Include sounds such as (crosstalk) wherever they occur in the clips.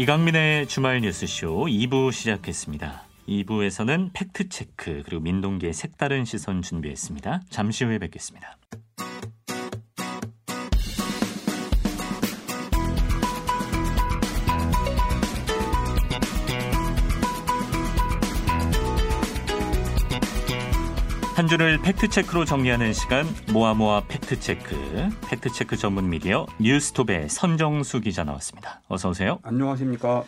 이강민의 주말 뉴스쇼 2부 시작했습니다. 2부에서는 팩트체크 그리고 민동기의 색다른 시선 준비했습니다. 잠시 후에 뵙겠습니다. 한 주를 팩트체크로 정리하는 시간 모아모아 팩트체크 팩트체크 전문 미디어 뉴스톱의 선정수 기자 나왔습니다. 어서 오세요. 안녕하십니까.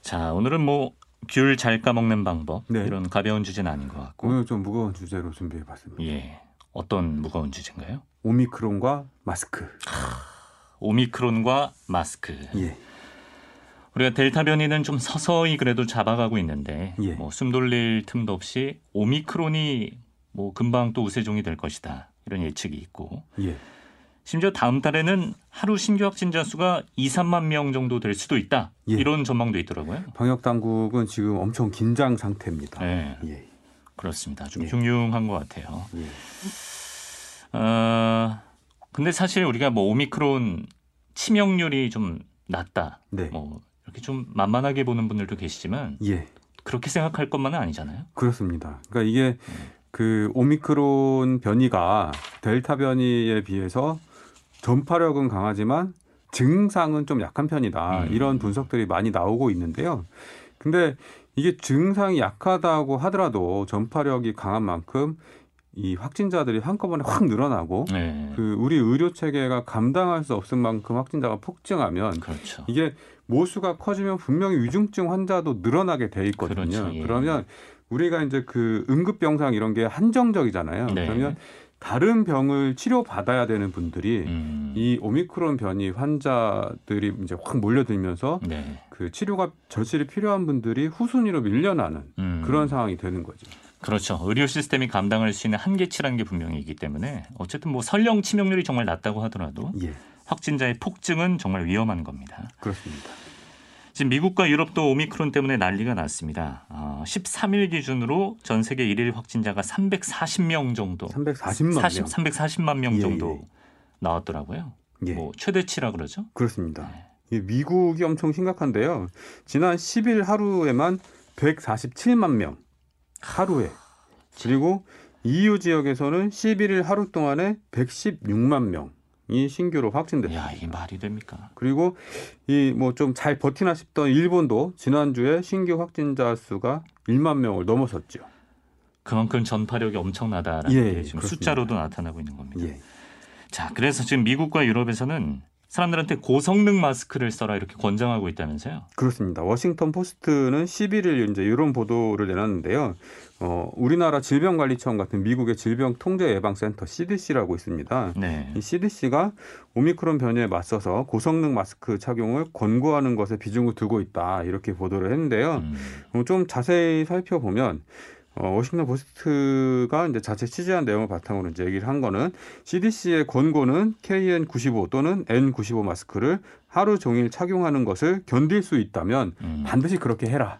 자 오늘은 뭐 귤 잘 까먹는 방법 네. 이런 가벼운 주제는 아닌 것 같고 오늘 좀 무거운 주제로 준비해봤습니다. 예 어떤 무거운 주제인가요? 오미크론과 마스크. 오미크론과 마스크 예. 우리가 델타 변이는 좀 서서히 그래도 잡아가고 있는데 예. 뭐숨 돌릴 틈도 없이 오미크론이 뭐 금방 또 우세종이 될 것이다 이런 예측이 있고 예. 심지어 다음 달에는 하루 신규 확진자 수가 2, 3만 명 정도 될 수도 있다 예. 이런 전망도 있더라고요. 방역 당국은 지금 엄청 긴장 상태입니다. 네, 예. 그렇습니다. 좀 예. 흉흉한 것 같아요. 예. 어, 근데 사실 우리가 뭐 오미크론 치명률이 좀 낮다. 네. 뭐 이렇게 좀 만만하게 보는 분들도 계시지만 예. 그렇게 생각할 것만은 아니잖아요. 그렇습니다. 그러니까 이게 그 오미크론 변이가 델타 변이에 비해서 전파력은 강하지만 증상은 좀 약한 편이다. 음. 이런 분석들이 많이 나오고 있는데요. 근데 이게 증상이 약하다고 하더라도 전파력이 강한 만큼 이 확진자들이 한꺼번에 확 늘어나고 네. 그 우리 의료 체계가 감당할 수 없을 만큼 확진자가 폭증하면 그렇죠. 이게 모수가 커지면 분명히 위중증 환자도 늘어나게 돼 있거든요. 그렇죠. 예. 그러면 우리가 이제 그 응급 병상 이런 게 한정적이잖아요. 네. 그러면 다른 병을 치료 받아야 되는 분들이 음. 이 오미크론 변이 환자들이 이제 확 몰려들면서 네. 그 치료가 절실히 필요한 분들이 후순위로 밀려나는 음. 그런 상황이 되는 거죠. 그렇죠. 의료 시스템이 감당할 수 있는 한계치라는 게 분명히 있기 때문에 어쨌든 뭐 설령 치명률이 정말 낮다고 하더라도 예, 확진자의 폭증은 정말 위험한 겁니다. 그렇습니다. 지금 미국과 유럽도 오미크론 때문에 난리가 났습니다. 어, 13일 기준으로 전 세계 일일 확진자가 340명 정도, 340만 40, 명. 340만 명 예, 정도 예. 나왔더라고요. 예, 뭐 최대치라 그러죠. 그렇습니다. 네. 이 미국이 엄청 심각한데요. 지난 10일 하루에만 147만 명 하루에 그리고 EU 지역에서는 11일 하루 동안에 116만 명 이 신규로 확진됐습니다. 야 이게 말이 됩니까? 그리고 이 뭐 좀 잘 버티나 싶던 일본도 지난주에 신규 확진자 수가 1만 명을 넘어섰죠. 그만큼 전파력이 엄청나다라는 예, 게 지금 그렇습니다. 숫자로도 나타나고 있는 겁니다. 예. 자, 그래서 지금 미국과 유럽에서는 사람들한테 고성능 마스크를 써라 이렇게 권장하고 있다면서요. 그렇습니다. 워싱턴 포스트는 11일 이제 이런 보도를 내놨는데요. 어, 우리나라 질병관리청 같은 미국의 질병통제예방센터 CDC라고 있습니다. 네. 이 CDC가 오미크론 변이에 맞서서 고성능 마스크 착용을 권고하는 것에 비중을 두고 있다 이렇게 보도를 했는데요. 음, 어, 좀 자세히 살펴보면 어, 워싱턴 포스트가 이제 자체 취재한 내용을 바탕으로 이제 얘기를 한 거는 CDC의 권고는 KN95 또는 N95 마스크를 하루 종일 착용하는 것을 견딜 수 있다면 음. 반드시 그렇게 해라.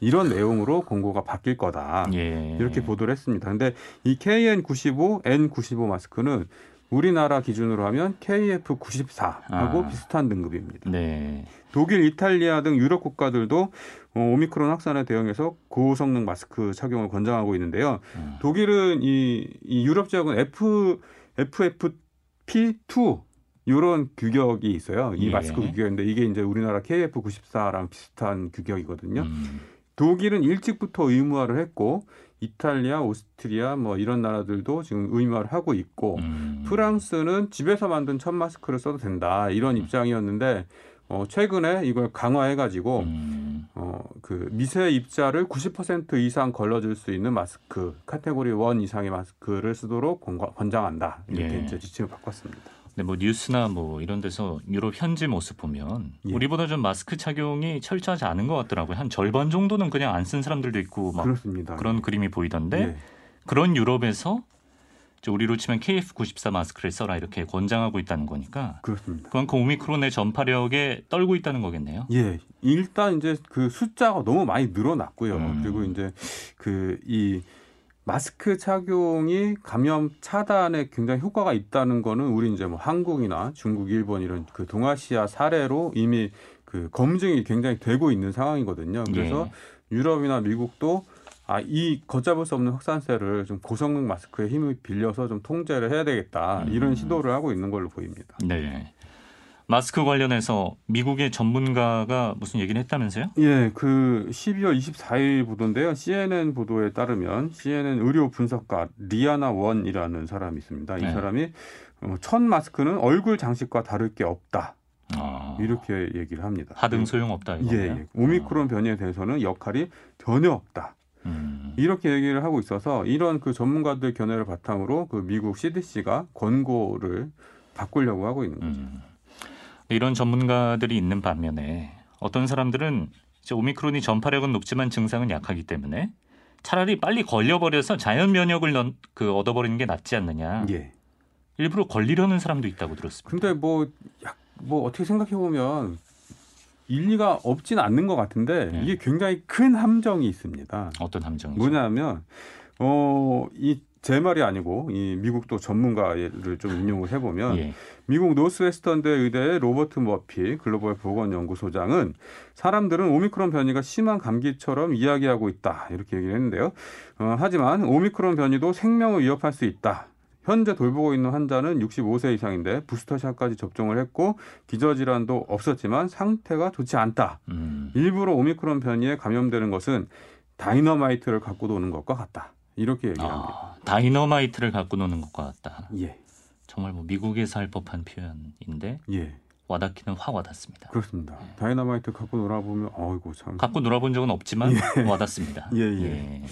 이런 내용으로 권고가 바뀔 거다. 예. 이렇게 보도를 했습니다. 근데 이 KN95, N95 마스크는 우리나라 기준으로 하면 KF94하고 아. 비슷한 등급입니다. 네. 독일, 이탈리아 등 유럽 국가들도 어, 오미크론 확산에 대응해서 고성능 마스크 착용을 권장하고 있는데요. 음. 독일은 이, 이 유럽 지역은 F, FFP2 이런 규격이 있어요. 이 예. 마스크 규격인데 이게 이제 우리나라 KF94랑 비슷한 규격이거든요. 음. 독일은 일찍부터 의무화를 했고 이탈리아, 오스트리아 뭐 이런 나라들도 지금 의무화를 하고 있고 음. 프랑스는 집에서 만든 천 마스크를 써도 된다 이런 입장이었는데 어, 최근에 이걸 강화해가지고 음. 어, 그 미세 입자를 90% 이상 걸러줄 수 있는 마스크 카테고리 1 이상의 마스크를 쓰도록 권장한다 이렇게 예. 이제 지침을 바꿨습니다. 근데 뭐 뉴스나 뭐 이런 데서 유럽 현지 모습 보면 예. 우리보다 좀 마스크 착용이 철저하지 않은 것 같더라고요. 한 절반 정도는 그냥 안 쓴 사람들도 있고 막 그렇습니다. 그런 그림이 보이던데 예. 그런 유럽에서 우리로 치면 KF94 마스크를 써라 이렇게 권장하고 있다는 거니까 그렇습니다. 그만큼 오미크론의 전파력에 떨고 있다는 거겠네요. 예, 일단 이제 그 숫자가 너무 많이 늘어났고요. 음. 그리고 이제 그이 마스크 착용이 감염 차단에 굉장히 효과가 있다는 거는 우리 이제 뭐 한국이나 중국, 일본 이런 그 동아시아 사례로 이미 그그 검증이 굉장히 되고 있는 상황이거든요. 그래서 예. 유럽이나 미국도 아, 이 걷잡을 수 없는 확산세를 좀 고성능 마스크의 힘을 빌려서 좀 통제를 해야 되겠다. 음. 이런 시도를 하고 있는 걸로 보입니다. 네. 마스크 관련해서 미국의 전문가가 무슨 얘기를 했다면서요? 예, 그 12월 24일 보도인데요. CNN 보도에 따르면 CNN 의료 분석가 리아나 원이라는 사람이 있습니다. 이 네. 사람이 어, 첫 마스크는 얼굴 장식과 다를 게 없다. 아, 이렇게 얘기를 합니다. 하등 소용없다 예. 예. 오미크론 변이에 대해서는 역할이 전혀 없다. 음. 이렇게 얘기를 하고 있어서 이런 그 전문가들 견해를 바탕으로 그 미국 CDC가 권고를 바꾸려고 하고 있는 거죠. 음. 이런 전문가들이 있는 반면에 어떤 사람들은 이제 오미크론이 전파력은 높지만 증상은 약하기 때문에 차라리 빨리 걸려버려서 자연 면역을 넣, 그 얻어버리는 게 낫지 않느냐. 예. 일부러 걸리려는 사람도 있다고 들었습니다. 근데 뭐, 약, 뭐 어떻게 생각해 보면 일리가 없지는 않는 것 같은데 네. 이게 굉장히 큰 함정이 있습니다. 어떤 함정이죠? 뭐냐면 어 이 제 말이 아니고 이 미국 또 전문가를 좀 인용을 해보면 예. 미국 노스웨스턴대 의대의 로버트 머피 글로벌 보건연구소장은 사람들은 오미크론 변이가 심한 감기처럼 이야기하고 있다 이렇게 얘기를 했는데요. 어, 하지만 오미크론 변이도 생명을 위협할 수 있다. 현재 돌보고 있는 환자는 65세 이상인데 부스터샷까지 접종을 했고 기저질환도 없었지만 상태가 좋지 않다. 음. 일부러 오미크론 변이에 감염되는 것은 다이너마이트를 갖고 노는 것과 같다. 이렇게 얘기합니다. 아, 다이너마이트를 갖고 노는 것과 같다. 예, 정말 뭐 미국에서 할 법한 표현인데 예, 와닿기는 확 와닿습니다. 그렇습니다. 네. 다이너마이트 갖고 놀아보면 어이구 참. 갖고 놀아본 적은 없지만 와닿습니다. (laughs) 예, 예.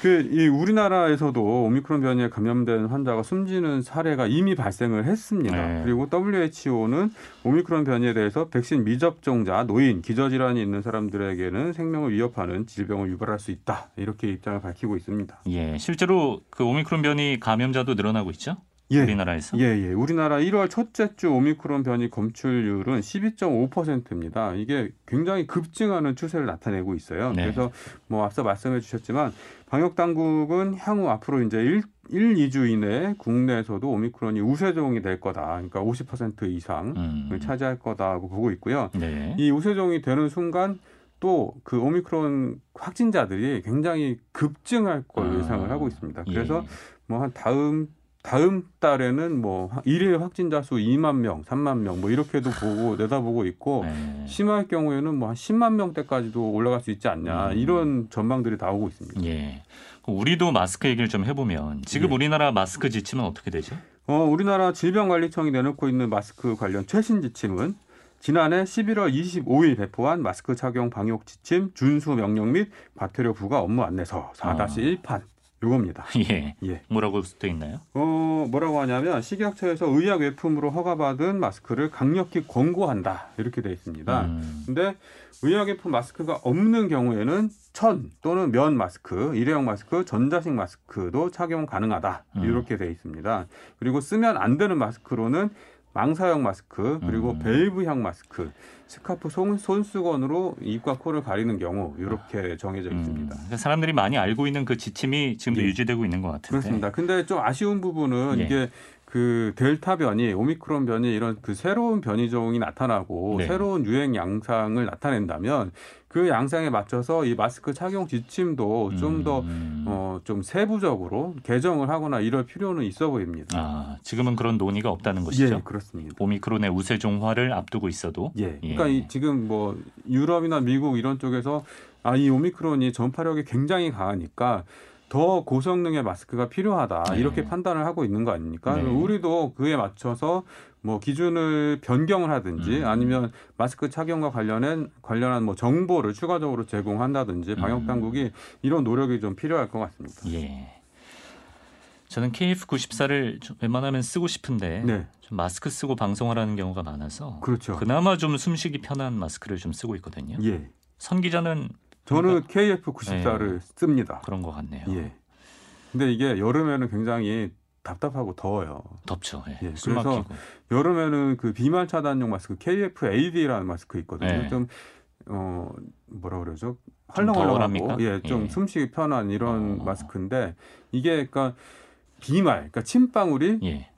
그이 우리나라에서도 오미크론 변이에 감염된 환자가 숨지는 사례가 이미 발생을 했습니다. 네. 그리고 WHO는 오미크론 변이에 대해서 백신 미접종자, 노인, 기저질환이 있는 사람들에게는 생명을 위협하는 질병을 유발할 수 있다. 이렇게 입장을 밝히고 있습니다. 예, 실제로 그 오미크론 변이 감염자도 늘어나고 있죠. 예. 우리나라에서. 예, 예. 우리나라 1월 첫째 주 오미크론 변이 검출률은 12.5%입니다. 이게 굉장히 급증하는 추세를 나타내고 있어요. 네. 그래서 뭐 앞서 말씀해 주셨지만 방역 당국은 향후 앞으로 이제 1, 1 2주 이내에 국내에서도 오미크론이 우세종이 될 거다. 그러니까 50% 이상을 음. 차지할 거다고 보고 있고요. 네. 이 우세종이 되는 순간 또그 오미크론 확진자들이 굉장히 급증할 걸 아. 예상을 하고 있습니다. 예. 그래서 뭐한 다음 다음 달에는 뭐 일일 확진자 수 2만 명, 3만 명 뭐 이렇게도 보고 내다보고 있고 네. 심할 경우에는 뭐 한 10만 명대까지도 올라갈 수 있지 않냐 음. 이런 전망들이 나오고 있습니다. 예. 우리도 마스크 얘기를 좀 해보면 지금 예. 우리나라 마스크 지침은 어떻게 되죠? 어, 우리나라 질병관리청이 내놓고 있는 마스크 관련 최신 지침은 지난해 11월 25일 배포한 마스크 착용 방역 지침 준수 명령 및 과태료 부과 업무 안내서 4-1판 요겁니다. (laughs) 예. 예. 뭐라고 돼 있나요? 어, 뭐라고 하냐면 식약처에서 의약 외품으로 허가받은 마스크를 강력히 권고한다. 이렇게 돼 있습니다. 음. 근데 의약 외품 마스크가 없는 경우에는 천 또는 면 마스크, 일회용 마스크, 전자식 마스크도 착용 가능하다. 음. 이렇게 돼 있습니다. 그리고 쓰면 안 되는 마스크로는 망사형 마스크, 그리고 음. 벨브형 마스크, 스카프 손, 손수건으로 입과 코를 가리는 경우 이렇게 정해져 음. 있습니다. 그러니까 사람들이 많이 알고 있는 그 지침이 지금도 예. 유지되고 있는 것 같은데. 그렇습니다. 근데 좀 아쉬운 부분은 예. 이게 그 델타 변이, 오미크론 변이 이런 그 새로운 변이 종이 나타나고 네. 새로운 유행 양상을 나타낸다면 그 양상에 맞춰서 이 마스크 착용 지침도 좀더 음. 어, 좀 세부적으로 개정을 하거나 이럴 필요는 있어 보입니다. 아, 지금은 그런 논의가 없다는 것이죠. 예, 그렇습니다. 오미크론의 우세 종화를 앞두고 있어도 예. 예. 그러니까 이 지금 뭐 유럽이나 미국 이런 쪽에서 아, 이 오미크론이 전파력이 굉장히 강하니까 더 고성능의 마스크가 필요하다 네. 이렇게 판단을 하고 있는 거 아닙니까? 네. 우리도 그에 맞춰서 뭐 기준을 변경을 하든지 음. 아니면 마스크 착용과 관련한 관련한 뭐 정보를 추가적으로 제공한다든지 방역 음. 당국이 이런 노력이 좀 필요할 것 같습니다. 예. 저는 KF94를 좀 웬만하면 쓰고 싶은데 네, 좀 마스크 쓰고 방송하라는 경우가 많아서 그렇죠. 그나마 좀 숨쉬기 편한 마스크를 좀 쓰고 있거든요. 예, 선 기자는 저는 KF94를 씁니다. 그런 것 같네요. 예. 근데 이게 여름에는 굉장히 답답하고 더워요. 덥죠. 예. 예, 숨 그래서 막히고. 여름에는 그 비말 차단용 마스크 KF-AD라는 마스크 있거든요. 네. 좀 어, 뭐라 그러죠? 헐렁헐렁하고 예, 좀 예. 숨쉬기 편한 이런 어. 마스크인데 이게 그러니까 비말, 그러니까 침방울이 예.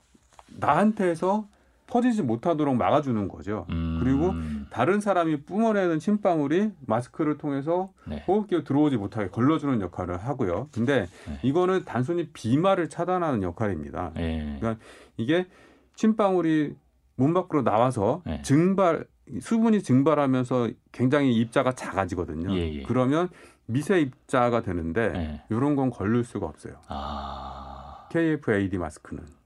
나한테서 퍼지지 못하도록 막아주는 거죠. 음. 그리고 다른 사람이 뿜어내는 침방울이 마스크를 통해서 네. 호흡기로 들어오지 못하게 걸러주는 역할을 하고요. 근데 네. 이거는 단순히 비말을 차단하는 역할입니다. 예. 그러니까 이게 침방울이 몸 밖으로 나와서 네. 증발 수분이 증발하면서 굉장히 입자가 작아지거든요. 예, 예. 그러면 미세 입자가 되는데 예. 이런 건 걸릴 수가 없어요. 아 KF-AD 마스크는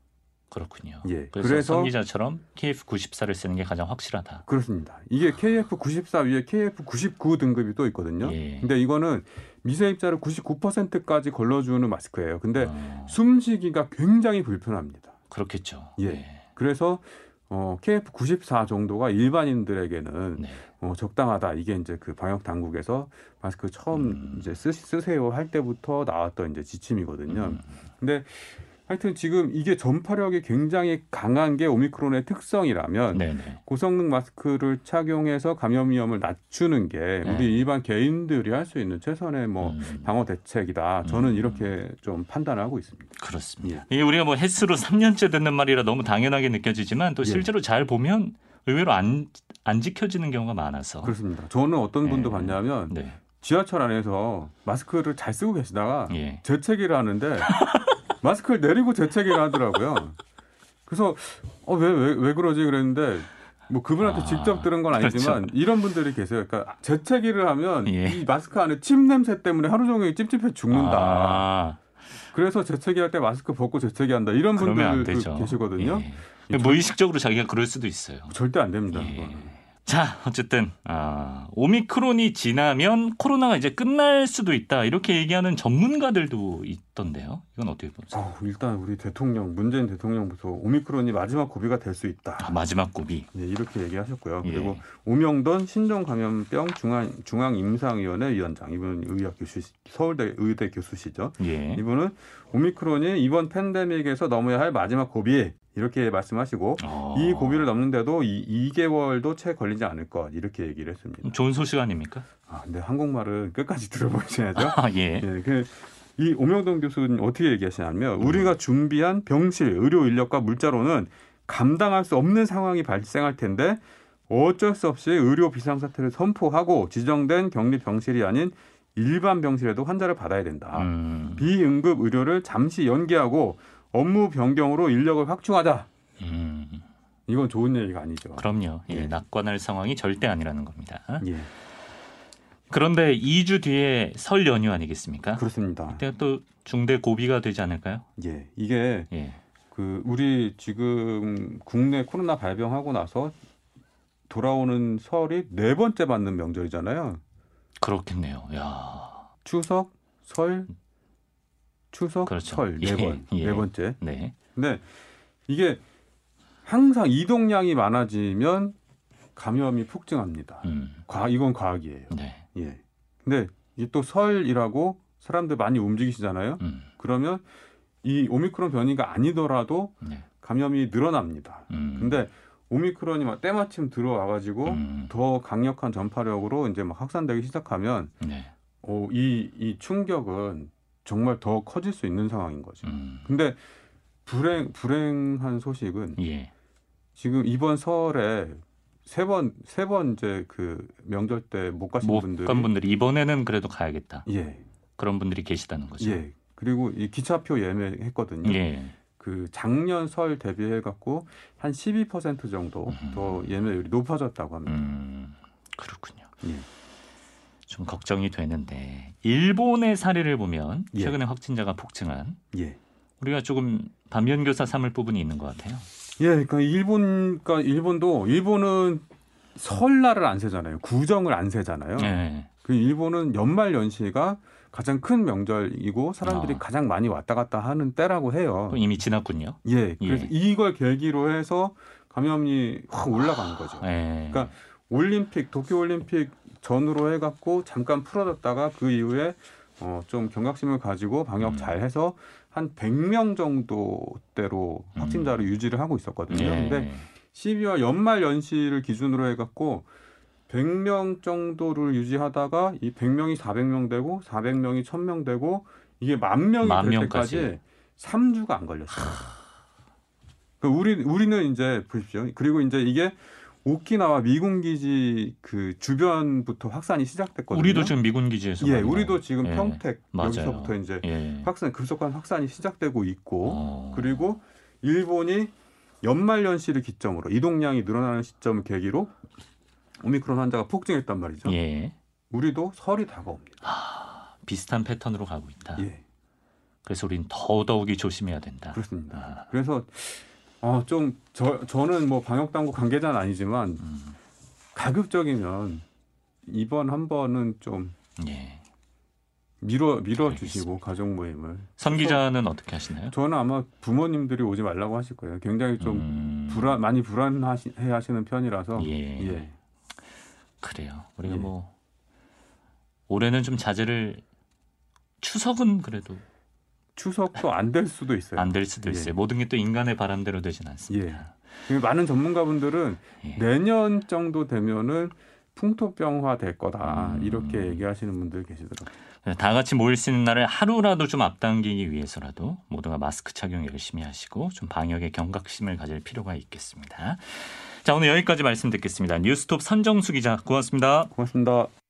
그렇군요. 예. 그래서, 그래서 성 기자처럼 KF94를 쓰는 게 가장 확실하다. 그렇습니다. 이게 KF94 위에 KF99 등급이 또 있거든요. 예. 근데 이거는 미세 입자를 99%까지 걸러주는 마스크예요. 근데 어, 숨쉬기가 굉장히 불편합니다. 그렇겠죠. 예. 네. 그래서 어, KF94 정도가 일반인들에게는 네. 어, 적당하다. 이게 이제 그 방역 당국에서 마스크 처음 음. 이제 쓰, 쓰세요 할 때부터 나왔던 이제 지침이거든요. 음. 근데 하여튼 지금 이게 전파력이 굉장히 강한 게 오미크론의 특성이라면 네네. 고성능 마스크를 착용해서 감염 위험을 낮추는 게 네. 우리 일반 개인들이 할 수 있는 최선의 뭐 음, 방어 대책이다. 저는 음. 이렇게 좀 판단을 하고 있습니다. 그렇습니다. 이게 우리가 뭐 횟수로 3년째 듣는 말이라 너무 당연하게 느껴지지만 또 예. 실제로 잘 보면 의외로 안, 안 지켜지는 경우가 많아서. 그렇습니다. 저는 어떤 분도 예. 봤냐면 네. 지하철 안에서 마스크를 잘 쓰고 계시다가 예. 재채기를 하는데 마스크를 내리고 재채기를 하더라고요. 그래서 어, 왜, 왜, 왜 그러지 그랬는데 뭐 그분한테 아, 직접 들은 건 아니지만 이런 분들이 계세요. 그러니까 재채기를 하면 예. 이 마스크 안에 침 냄새 때문에 하루 종일 찝찝해 죽는다. 아, 그래서 재채기할 때 마스크 벗고 재채기한다. 이런 분들 되죠. 계시거든요. 예. 무의식적으로 자기가 그럴 수도 있어요. 절대 안 됩니다. 예. 자, 어쨌든 아, 오미크론이 지나면 코로나가 이제 끝날 수도 있다 이렇게 얘기하는 전문가들도 있던데요. 이건 어떻게 보세요? 아우, 일단 우리 대통령 문재인 대통령부터 오미크론이 마지막 고비가 될 수 있다. 아, 마지막 고비. 네, 이렇게 얘기하셨고요. 예. 그리고 오명돈 신종감염병 중앙 중앙 임상위원회 위원장 이분은 의학 교수 서울대 의대 교수시죠. 예. 이분은 오미크론이 이번 팬데믹에서 넘어야 할 마지막 고비 이렇게 말씀하시고 어, 이 고비를 넘는데도 이 2개월도 채 걸리지 않을 것 이렇게 얘기를 했습니다. 좋은 소식 아닙니까? 아, 근데 한국말은 끝까지 들어보셔야죠. (laughs) 아, 예. 예, 그, 이 오명동 교수는 어떻게 얘기하시냐면 우리가 준비한 병실, 의료 인력과 물자로는 감당할 수 없는 상황이 발생할 텐데 어쩔 수 없이 의료 비상사태를 선포하고 지정된 격리 병실이 아닌 일반 병실에도 환자를 받아야 된다. 음, 비응급 의료를 잠시 연기하고 업무 변경으로 인력을 확충하자. 음, 이건 좋은 얘기가 아니죠. 그럼요. 예, 예. 낙관할 상황이 절대 아니라는 겁니다. 예, 그런데 2주 뒤에 설 연휴 아니겠습니까? 그렇습니다. 그때가 또 중대 고비가 되지 않을까요? 예, 이게 예. 그 우리 지금 국내 코로나 발병하고 나서 돌아오는 설이 네 번째 맞는 명절이잖아요. 그렇겠네요. 야. 추석, 설, 추석, 그렇죠. 설네 예, 번, 예. 네 번째. 네. 근데 이게 항상 이동량이 많아지면 감염이 폭증합니다. 음. 과 이건 과학이에요. 네. 예. 근데 이게 또 설이라고 사람들 많이 움직이시잖아요. 음. 그러면 이 오미크론 변이가 아니더라도 네. 감염이 늘어납니다. 음. 근데 오미크론이 막 때마침 들어와가지고 음. 더 강력한 전파력으로 이제 막 확산되기 시작하면 네. 어, 이, 이 충격은 정말 더 커질 수 있는 상황인 거죠. 음. 근데 불행 불행한 소식은 예. 지금 이번 설에 세 번 세 번 이제 그 명절 때 못 가신 분들이 못간 분들이 이번에는 그래도 가야겠다. 예, 그런 분들이 계시다는 거죠. 예. 그리고 이 기차표 예매했거든요. 예. 그 작년 설 대비해 갖고 한 12% 정도 더 예매율이 높아졌다고 합니다. 음. 그렇군요. 예. 좀 걱정이 되는데 일본의 사례를 보면 예. 최근에 확진자가 폭증한 예. 우리가 조금 반면교사 삼을 부분이 있는 것 같아요. 예, 그러니까 일본, 그러니까 일본도 일본은 설날을 안 세잖아요. 구정을 안 세잖아요. 예. 그 일본은 연말 연시가 가장 큰 명절이고 사람들이 아. 가장 많이 왔다 갔다 하는 때라고 해요. 이미 지났군요. 예, 그래서 예. 이걸 계기로 해서 감염이 확 올라가는 거죠. 예. 그러니까 올림픽, 도쿄 올림픽 전으로 해갖고 잠깐 풀어졌다가 그 이후에 어, 좀 경각심을 가지고 방역 음. 잘 해서 한 100명 정도대로 확진자를 유지를 하고 있었거든요. 예. 근데 12월 연말 연시를 기준으로 해갖고 100명 정도를 유지하다가 이 100명이 400명 되고 400명이 1000명 되고 이게 만 명이 만 될 명까지. 때까지 3주가 안 걸렸어요. 그 우리 우리는 이제 보십시오. 그리고 이제 이게 오키나와 미군 기지 그 주변부터 확산이 시작됐거든요. 우리도 지금 미군 기지에서 예. 우리도 지금 예, 평택 맞아요. 여기서부터 이제 예. 확산 급속한 확산이 시작되고 있고 어. 그리고 일본이 연말 연시를 기점으로 이동량이 늘어나는 시점을 계기로 오미크론 환자가 폭증했단 말이죠. 예. 우리도 설이 다가옵니다. 비슷한 패턴으로 가고 있다. 예, 그래서 우린 더더욱이 조심해야 된다. 그렇습니다. 아, 그래서 어, 좀 저, 저는 뭐 방역 당국 관계자는 아니지만 음, 가급적이면 이번 한 번은 좀 예. 밀어 밀어 주시고 가족 모임을 선 기자는 어떻게 하시나요? 저는 아마 부모님들이 오지 말라고 하실 거예요. 굉장히 좀 음, 불안 많이 불안하시 해 하시는 편이라서 예. 예. 그래요. 우리가 예. 뭐 올해는 좀 자제를 추석은 그래도 추석도 안 될 수도 있어요. 안 될 수도 예. 있어요. 모든 게 또 인간의 바람대로 되진 않습니다. 그리고 많은 전문가분들은 예. 내년 정도 되면은 풍토병화 될 거다 음. 이렇게 얘기하시는 분들 계시더라고요. 다 같이 모일 수 있는 날을 하루라도 좀 앞당기기 위해서라도 모두가 마스크 착용 열심히 하시고 좀 방역에 경각심을 가질 필요가 있겠습니다. 자 오늘 여기까지 말씀 듣겠습니다. 뉴스톱 선정수 기자 고맙습니다. 고맙습니다.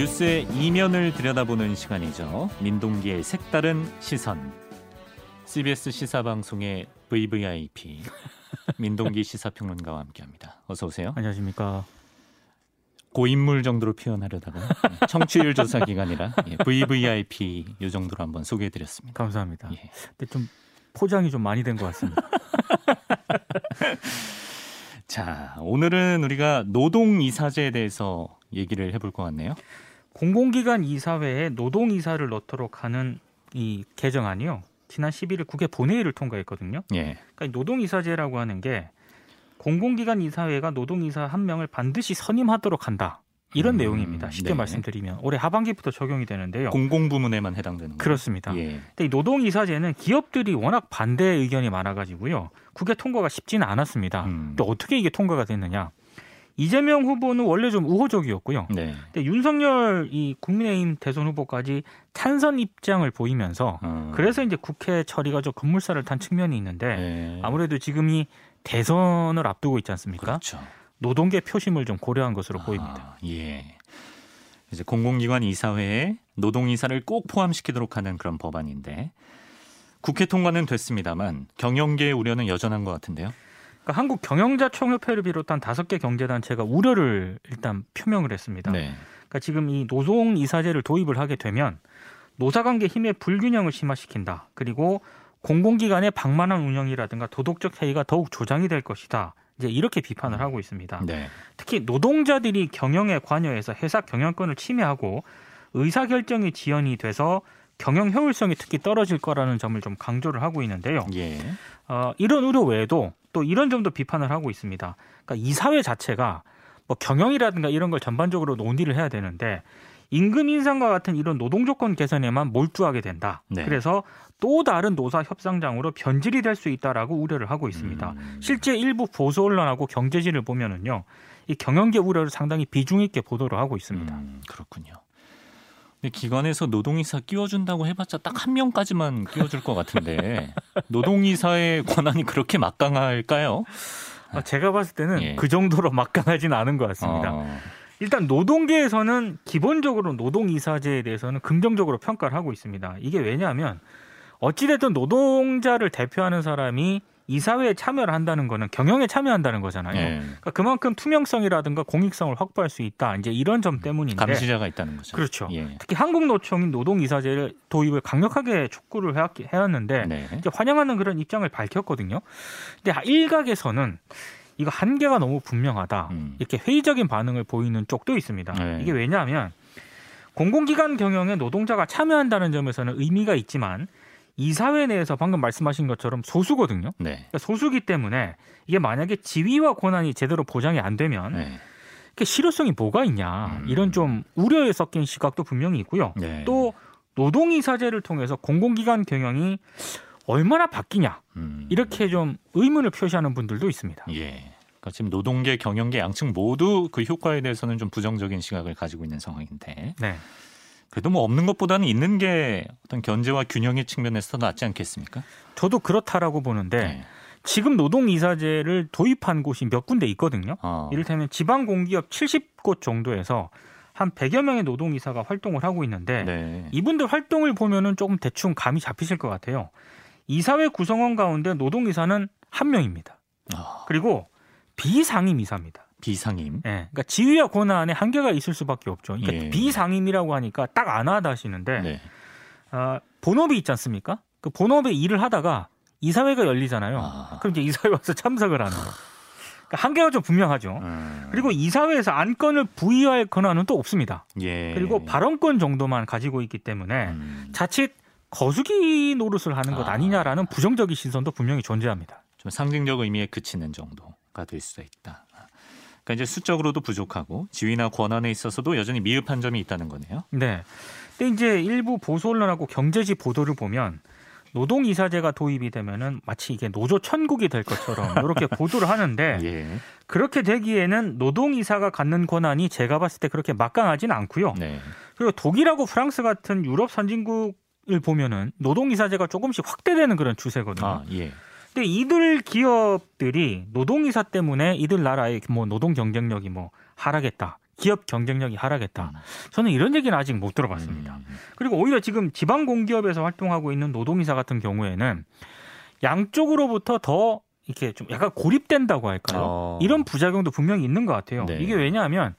뉴스의 이면을 들여다보는 시간이죠. 민동기의 색다른 시선. CBS 시사 방송의 VVIP (laughs) 민동기 시사평론가와 함께합니다. 어서 오세요. 안녕하십니까. 고인물 정도로 표현하려다가 청취율 조사 기간이라 예, VVIP 요 정도로 한번 소개해드렸습니다. 감사합니다. 예. 근데 좀 포장이 좀 많이 된 것 같습니다. (laughs) 자 오늘은 우리가 노동 이사제에 대해서 얘기를 해볼 것 같네요. 공공기관 이사회에 노동 이사를 넣도록 하는 이 개정안이요. 지난 11일 국회 본회의를 통과했거든요. 예. 그러니까 이 노동 이사제라고 하는 게 공공기관 이사회가 노동 이사 한 명을 반드시 선임하도록 한다. 이런 음, 내용입니다. 쉽게 네. 말씀드리면 올해 하반기부터 적용이 되는데요. 공공 부문에만 해당되는 거예요. 그렇습니다. 예. 근데 이 노동 이사제는 기업들이 워낙 반대 의견이 많아가지고요. 국회 통과가 쉽지는 않았습니다. 음. 또 어떻게 이게 통과가 됐느냐? 이재명 후보는 원래 좀 우호적이었고요. 네. 근데 윤석열 이 국민의힘 대선 후보까지 찬성 입장을 보이면서 어, 그래서 이제 국회 처리가 좀 급물살을 탄 측면이 있는데 예. 아무래도 지금이 대선을 앞두고 있지 않습니까? 그렇죠. 노동계 표심을 좀 고려한 것으로 보입니다. 아, 예. 이제 공공기관 이사회에 노동이사를 꼭 포함시키도록 하는 그런 법안인데 국회 통과는 됐습니다만 경영계의 우려는 여전한 것 같은데요. 그러니까 한국 경영자 총협회를 비롯한 다섯 개 경제단체가 우려를 일단 표명을 했습니다. 네. 그러니까 지금 이 노동 이사제를 도입을 하게 되면 노사관계 힘의 불균형을 심화시킨다. 그리고 공공기관의 방만한 운영이라든가 도덕적 해이가 더욱 조장이 될 것이다. 이제 이렇게 비판을 하고 있습니다. 네. 특히 노동자들이 경영에 관여해서 회사 경영권을 침해하고 의사 결정이 지연이 돼서 경영 효율성이 특히 떨어질 거라는 점을 좀 강조를 하고 있는데요. 예. 어, 이런 우려 외에도 또 이런 점도 비판을 하고 있습니다. 그러니까 이 사회 자체가 뭐 경영이라든가 이런 걸 전반적으로 논의를 해야 되는데 임금 인상과 같은 이런 노동 조건 개선에만 몰두하게 된다. 네. 그래서 또 다른 노사 협상장으로 변질이 될 수 있다라고 우려를 하고 있습니다. 음, 실제 일부 보수 언론하고 경제지를 보면은요, 이 경영계 우려를 상당히 비중 있게 보도를 하고 있습니다. 음, 그렇군요. 근데 기관에서 노동이사 끼워준다고 해봤자 딱 한 명까지만 끼워줄 것 같은데 (laughs) 노동이사의 권한이 그렇게 막강할까요? 아, 제가 봤을 때는 예. 그 정도로 막강하지는 않은 것 같습니다. 어, 일단 노동계에서는 기본적으로 노동이사제에 대해서는 긍정적으로 평가를 하고 있습니다. 이게 왜냐하면 어찌됐든 노동자를 대표하는 사람이 이사회에 참여를 한다는 거는 경영에 참여한다는 거잖아요. 예. 그러니까 그만큼 투명성이라든가 공익성을 확보할 수 있다. 이제 이런 점 때문인데 감시자가 있다는 거죠. 그렇죠. 예. 특히 한국노총이 노동이사제를 도입을 강력하게 촉구를 해왔- 해왔는데 네. 이제 환영하는 그런 입장을 밝혔거든요. 근데 일각에서는 이거 한계가 너무 분명하다. 음. 이렇게 회의적인 반응을 보이는 쪽도 있습니다. 네. 이게 왜냐하면 공공기관 경영에 노동자가 참여한다는 점에서는 의미가 있지만 이 사회 내에서 방금 말씀하신 것처럼 소수거든요. 네. 그러니까 소수기 때문에 이게 만약에 지위와 권한이 제대로 보장이 안 되면 네. 이게 실효성이 뭐가 있냐 음. 이런 좀 우려에 섞인 시각도 분명히 있고요. 네. 또 노동이사제를 통해서 공공기관 경영이 얼마나 바뀌냐 음. 이렇게 좀 의문을 표시하는 분들도 있습니다. 예. 그러니까 지금 노동계, 경영계 양측 모두 그 효과에 대해서는 좀 부정적인 시각을 가지고 있는 상황인데 네. 그래도 뭐 없는 것보다는 있는 게 어떤 견제와 균형의 측면에서 더 낫지 않겠습니까? 저도 그렇다라고 보는데 네. 지금 노동이사제를 도입한 곳이 몇 군데 있거든요. 어. 이를테면 지방공기업 70곳 정도에서 한 100여 명의 노동이사가 활동을 하고 있는데 네. 이분들 활동을 보면은 조금 대충 감이 잡히실 것 같아요. 이사회 구성원 가운데 노동이사는 한 명입니다. 아, 그리고 비상임 이사입니다. 비상임. 예, 그러니까 지위와 권한에 한계가 있을 수밖에 없죠. 그러니까 예. 비상임이라고 하니까 딱 안 하다 하시는데 네. 아, 본업이 있지 않습니까? 그 본업에 일을 하다가 이사회가 열리잖아요. 아. 그럼 이제 이사회 와서 참석을 하는. 그러니까 한계가 좀 분명하죠. 음. 그리고 이사회에서 안건을 부의할 권한은 또 없습니다. 예. 그리고 발언권 정도만 가지고 있기 때문에 음. 자칫 거수기 노릇을 하는 것 아. 아니냐라는 부정적인 시선도 분명히 존재합니다. 좀 상징적 의미에 그치는 정도가 될 수도 있다. 그러니까 이제 수적으로도 부족하고 지위나 권한에 있어서도 여전히 미흡한 점이 있다는 거네요. 네. 근데 이제 일부 보수 언론하고 경제지 보도를 보면 노동 이사제가 도입이 되면은 마치 이게 노조 천국이 될 것처럼 이렇게 (laughs) 보도를 하는데 예. 그렇게 되기에는 노동 이사가 갖는 권한이 제가 봤을 때 그렇게 막강하지는 않고요. 네. 그리고 독일하고 프랑스 같은 유럽 선진국을 보면은 노동 이사제가 조금씩 확대되는 그런 추세거든요. 아, 예. 근데 이들 기업들이 노동 이사 때문에 이들 나라의 뭐 노동 경쟁력이 뭐 하락했다. 기업 경쟁력이 하락했다. 저는 이런 얘기는 아직 못 들어봤습니다. 음. 그리고 오히려 지금 지방 공기업에서 활동하고 있는 노동이사 같은 경우에는 양쪽으로부터 더 이렇게 좀 약간 고립된다고 할까요? 어. 이런 부작용도 분명히 있는 것 같아요. 네. 이게 왜냐하면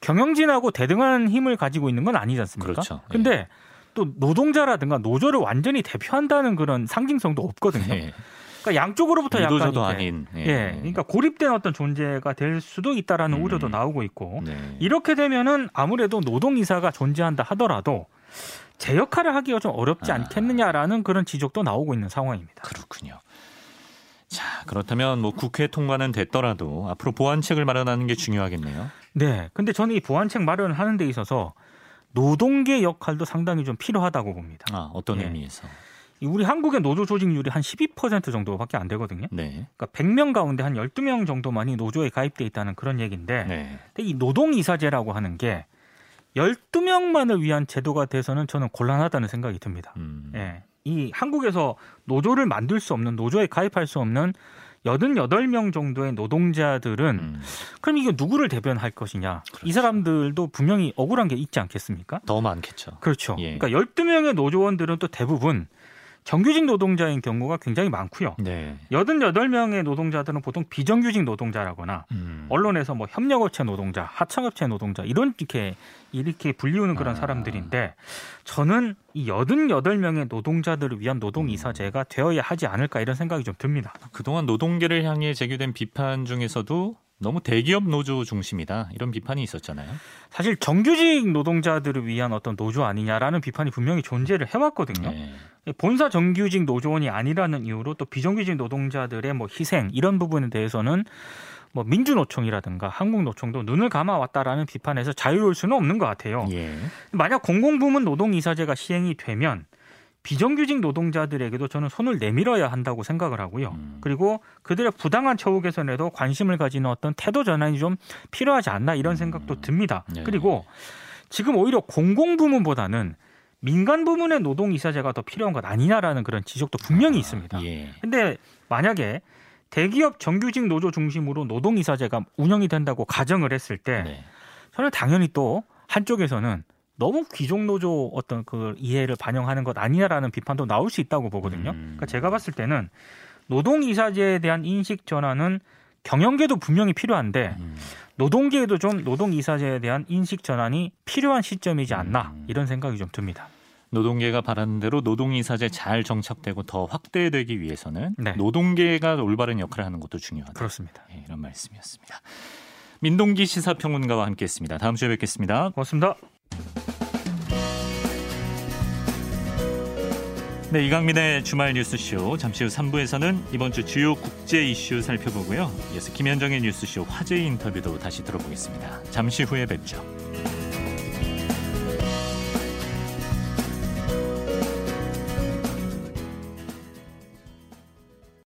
경영진하고 대등한 힘을 가지고 있는 건 아니지 않습니까? 그렇죠. 근데 또 노동자라든가 노조를 완전히 대표한다는 그런 상징성도 없거든요. 예. 그러니까 양쪽으로부터 약간 이렇게 아닌. 예, 그러니까 고립된 어떤 존재가 될 수도 있다라는 음. 우려도 나오고 있고 네. 이렇게 되면은 아무래도 노동 이사가 존재한다 하더라도 제 역할을 하기가 좀 어렵지 아. 않겠느냐라는 그런 지적도 나오고 있는 상황입니다. 그렇군요. 자, 그렇다면 뭐 국회 통과는 됐더라도 앞으로 보완책을 마련하는 게 중요하겠네요. 네, 근데 저는 이 보완책 마련을 하는 데 있어서 노동계 역할도 상당히 좀 필요하다고 봅니다. 아, 어떤 예. 의미에서? 이 우리 한국의 노조 조직률이 한 12% 정도밖에 안 되거든요. 네. 그러니까 100명 가운데 한 12명 정도만이 노조에 가입돼 있다는 그런 얘기인데 네. 근데 이 노동이사제라고 하는 게 12명만을 위한 제도가 돼서는 저는 곤란하다는 생각이 듭니다. 음. 예. 이 한국에서 노조를 만들 수 없는 노조에 가입할 수 없는 88명 정도의 노동자들은 음. 그럼 이게 누구를 대변할 것이냐. 이 사람들도 분명히 억울한 게 있지 않겠습니까? 더 많겠죠. 그렇죠. 예. 그러니까 12명의 노조원들은 또 대부분 정규직 노동자인 경우가 굉장히 많고요. 네. 88명의 노동자들은 보통 비정규직 노동자라거나 음. 언론에서 뭐 협력업체 노동자, 하청업체 노동자 이런 이렇게 이렇게 불리우는 그런 아. 사람들인데 저는 이 88명의 노동자들을 위한 노동 음. 이사제가 되어야 하지 않을까 이런 생각이 좀 듭니다. 그동안 노동계를 향해 제기된 비판 중에서도 너무 대기업 노조 중심이다 이런 비판이 있었잖아요. 사실 정규직 노동자들을 위한 어떤 노조 아니냐라는 비판이 분명히 존재를 해왔거든요. 네. 본사 정규직 노조원이 아니라는 이유로 또 비정규직 노동자들의 뭐 희생 이런 부분에 대해서는 뭐 민주노총이라든가 한국노총도 눈을 감아 왔다라는 비판에서 자유로울 수는 없는 것 같아요. 예. 만약 공공부문 노동이사제가 시행이 되면 비정규직 노동자들에게도 저는 손을 내밀어야 한다고 생각을 하고요. 음. 그리고 그들의 부당한 처우 개선에도 관심을 가지는 어떤 태도 전환이 좀 필요하지 않나 이런 생각도 듭니다. 네. 그리고 지금 오히려 공공 부문보다는 민간 부문의 노동 이사제가 더 필요한 것 아니냐라는 그런 지적도 분명히 있습니다. 예. 근데 만약에 대기업 정규직 노조 중심으로 노동 이사제가 운영이 된다고 가정을 했을 때 네. 저는 당연히 또 한쪽에서는 너무 귀족 노조 어떤 그 이해를 반영하는 것 아니냐라는 비판도 나올 수 있다고 보거든요. 음. 그러니까 제가 봤을 때는 노동 이사제에 대한 인식 전환은 경영계도 분명히 필요한데 음. 노동계에도 좀 노동 이사제에 대한 인식 전환이 필요한 시점이지 않나 음. 이런 생각이 좀 듭니다. 노동계가 바라는 대로 노동이사제 잘 정착되고 더 확대되기 위해서는 네. 노동계가 올바른 역할을 하는 것도 중요하다. 그렇습니다. 예, 이런 말씀이었습니다. 민동기 시사평론가와 함께했습니다. 다음 주에 뵙겠습니다. 고맙습니다. 네, 이강민의 주말 뉴스쇼 잠시 후 3부에서는 이번 주 주요 국제 이슈 살펴보고요. 이어서 김현정의 뉴스쇼 화제 인터뷰도 다시 들어보겠습니다. 잠시 후에 뵙죠.